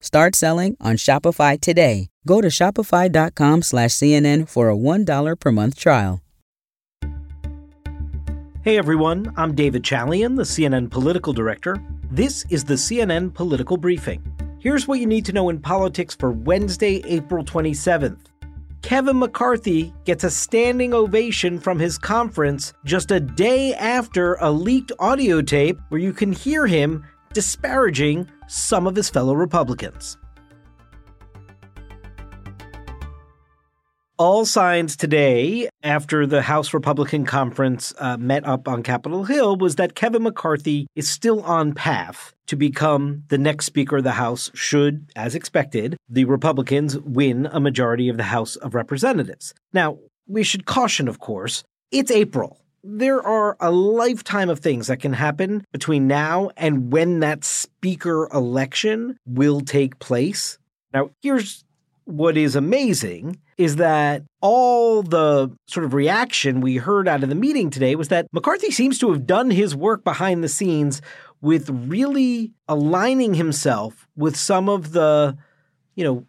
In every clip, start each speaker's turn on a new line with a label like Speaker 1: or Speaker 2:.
Speaker 1: Start selling on Shopify today. Go to shopify.com slash CNN for a $1 per month trial.
Speaker 2: Hey everyone, I'm David Chalian, the CNN political director. This is the CNN Political Briefing. Here's what you need to know in politics for Wednesday, April 27th. Kevin McCarthy gets a standing ovation from his conference just a day after a leaked audio tape where you can hear him disparaging some of his fellow Republicans. All signs today, after the House Republican Conference uh, met up on Capitol Hill, was that Kevin McCarthy is still on path to become the next Speaker of the House, should, as expected, the Republicans win a majority of the House of Representatives. Now, we should caution, of course, it's April there are a lifetime of things that can happen between now and when that speaker election will take place. Now, here's what is amazing is that all the sort of reaction we heard out of the meeting today was that McCarthy seems to have done his work behind the scenes with really aligning himself with some of the, you know,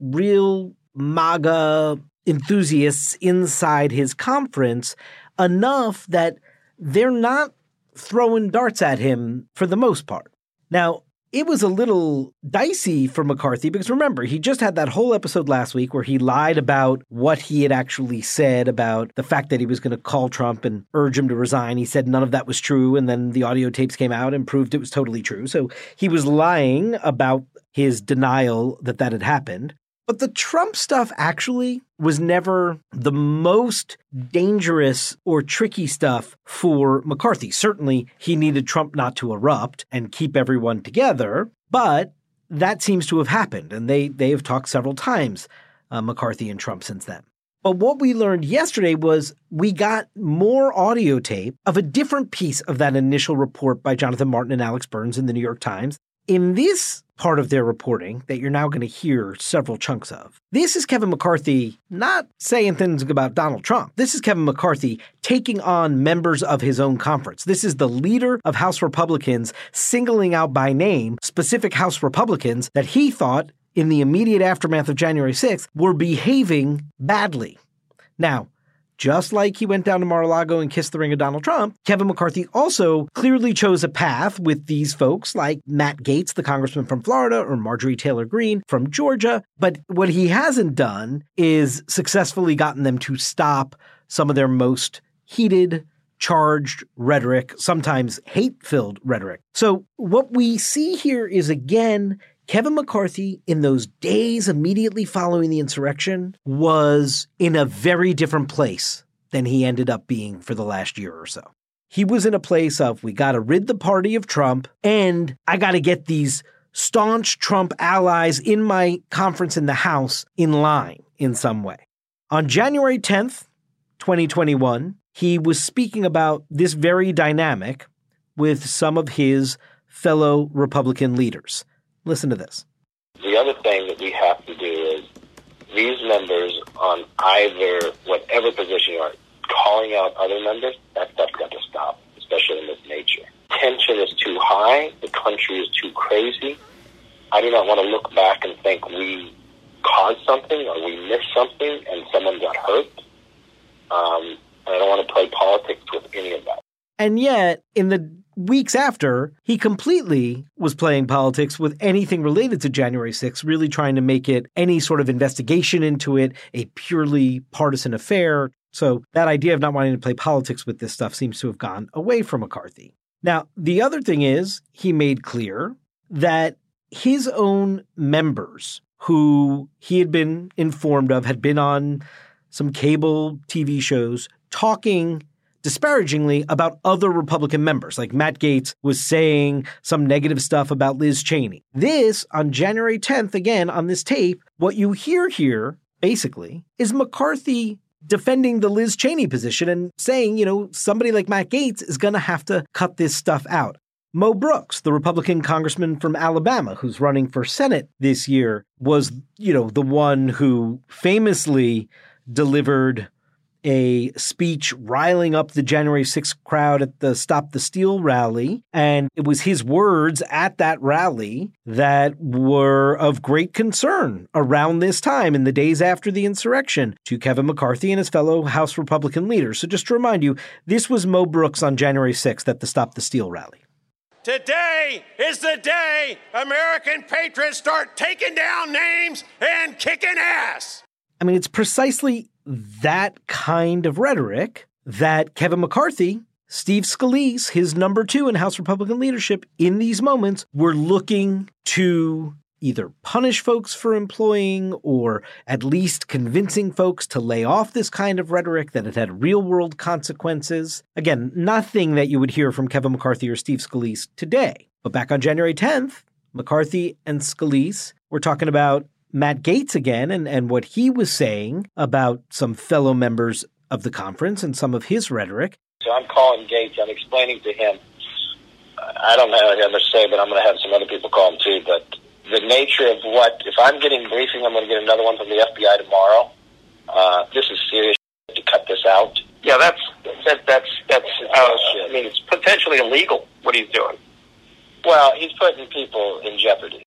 Speaker 2: real MAGA enthusiasts inside his conference enough that they're not throwing darts at him for the most part. Now, it was a little dicey for McCarthy because remember, he just had that whole episode last week where he lied about what he had actually said about the fact that he was going to call Trump and urge him to resign. He said none of that was true. And then the audio tapes came out and proved it was totally true. So he was lying about his denial that that had happened. But the Trump stuff actually was never the most dangerous or tricky stuff for McCarthy. Certainly, he needed Trump not to erupt and keep everyone together, but that seems to have happened. And they, they have talked several times, uh, McCarthy and Trump, since then. But what we learned yesterday was we got more audio tape of a different piece of that initial report by Jonathan Martin and Alex Burns in the New York Times. In this part of their reporting that you're now going to hear several chunks of. This is Kevin McCarthy not saying things about Donald Trump. This is Kevin McCarthy taking on members of his own conference. This is the leader of House Republicans singling out by name specific House Republicans that he thought in the immediate aftermath of January 6th were behaving badly. Now, just like he went down to Mar-a-Lago and kissed the ring of Donald Trump, Kevin McCarthy also clearly chose a path with these folks like Matt Gaetz, the congressman from Florida, or Marjorie Taylor Greene from Georgia. But what he hasn't done is successfully gotten them to stop some of their most heated, charged rhetoric, sometimes hate filled rhetoric. So, what we see here is again Kevin McCarthy, in those days immediately following the insurrection, was in a very different place than he ended up being for the last year or so. He was in a place of, we got to rid the party of Trump, and I got to get these staunch Trump allies in my conference in the House in line in some way. On January 10th, 2021, he was speaking about this very dynamic with some of his fellow Republican leaders. Listen to this.
Speaker 3: The other thing that we have to do is these members on either whatever position you are calling out other members, that stuff's got to stop, especially in this nature. Tension is too high. The country is too crazy. I do not want to look back and think we caused something or we missed something and someone got hurt. Um, and I don't want to play politics with any of that.
Speaker 2: And yet, in the weeks after, he completely was playing politics with anything related to January 6th, really trying to make it any sort of investigation into it a purely partisan affair. So that idea of not wanting to play politics with this stuff seems to have gone away from McCarthy. Now, the other thing is, he made clear that his own members, who he had been informed of, had been on some cable TV shows talking disparagingly about other Republican members, like Matt Gaetz was saying some negative stuff about Liz Cheney. This, on January 10th, again on this tape, what you hear here, basically, is McCarthy defending the Liz Cheney position and saying, you know, somebody like Matt Gaetz is going to have to cut this stuff out. Mo Brooks, the Republican congressman from Alabama who's running for Senate this year, was, you know, the one who famously delivered a speech riling up the January 6th crowd at the Stop the Steal rally. And it was his words at that rally that were of great concern around this time in the days after the insurrection to Kevin McCarthy and his fellow House Republican leaders. So just to remind you, this was Mo Brooks on January 6th at the Stop the Steal rally.
Speaker 4: Today is the day American patriots start taking down names and kicking ass.
Speaker 2: I mean, it's precisely that kind of rhetoric that Kevin McCarthy, Steve Scalise, his number two in House Republican leadership, in these moments were looking to either punish folks for employing or at least convincing folks to lay off this kind of rhetoric that it had real world consequences. Again, nothing that you would hear from Kevin McCarthy or Steve Scalise today. But back on January 10th, McCarthy and Scalise were talking about Matt Gaetz again and, and what he was saying about some fellow members of the conference and some of his rhetoric.
Speaker 3: So I'm calling Gaetz. I'm explaining to him. I don't know what to say, but I'm going to have some other people call him too. But the nature of what, if I'm getting briefing, I'm going to get another one from the FBI tomorrow. Uh, this is serious to cut this out.
Speaker 5: Yeah, that's that, that's that's. Uh, I mean, it's potentially illegal what he's doing.
Speaker 3: Well, he's putting people in jeopardy.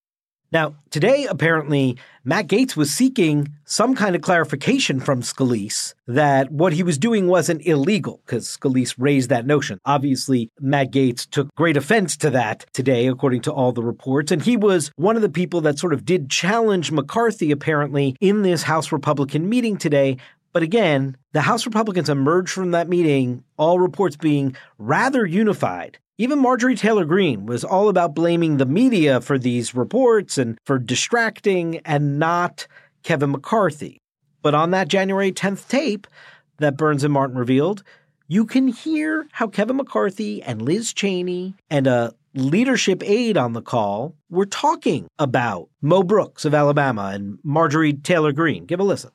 Speaker 2: Now, today, apparently, Matt Gaetz was seeking some kind of clarification from Scalise that what he was doing wasn't illegal, because Scalise raised that notion. Obviously, Matt Gaetz took great offense to that today, according to all the reports, and he was one of the people that sort of did challenge McCarthy, apparently, in this House Republican meeting today. But again, the House Republicans emerged from that meeting, all reports being rather unified even Marjorie Taylor Greene was all about blaming the media for these reports and for distracting and not Kevin McCarthy. But on that January 10th tape that Burns and Martin revealed, you can hear how Kevin McCarthy and Liz Cheney and a leadership aide on the call were talking about Mo Brooks of Alabama and Marjorie Taylor Greene. Give a listen.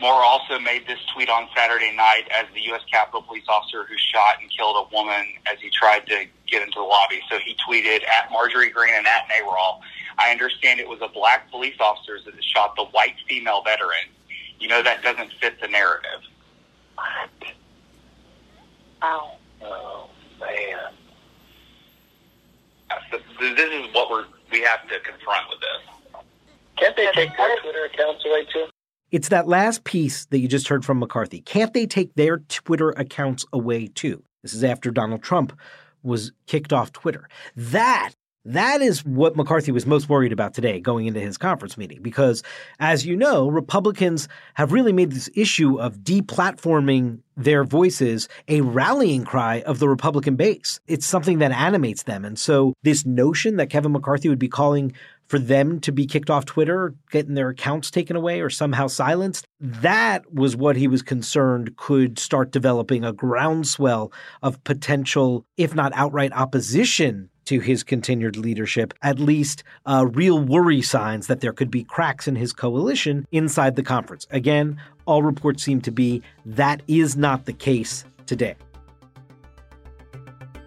Speaker 6: Moore also made this tweet on Saturday night as the U.S. Capitol police officer who shot and killed a woman as he tried to get into the lobby. So he tweeted at Marjorie Greene and at NARAL, I understand it was a black police officer that shot the white female veteran. You know, that doesn't fit the narrative.
Speaker 3: What? Ow. Oh, man.
Speaker 6: So this is what we're, we have to confront with this.
Speaker 3: Can't they take their Twitter accounts away too?
Speaker 2: It's that last piece that you just heard from McCarthy. Can't they take their Twitter accounts away too? This is after Donald Trump was kicked off Twitter. That that is what McCarthy was most worried about today going into his conference meeting because as you know, Republicans have really made this issue of deplatforming their voices a rallying cry of the Republican base. It's something that animates them. And so this notion that Kevin McCarthy would be calling for them to be kicked off Twitter, getting their accounts taken away or somehow silenced, that was what he was concerned could start developing a groundswell of potential, if not outright opposition to his continued leadership, at least uh, real worry signs that there could be cracks in his coalition inside the conference. Again, all reports seem to be that is not the case today.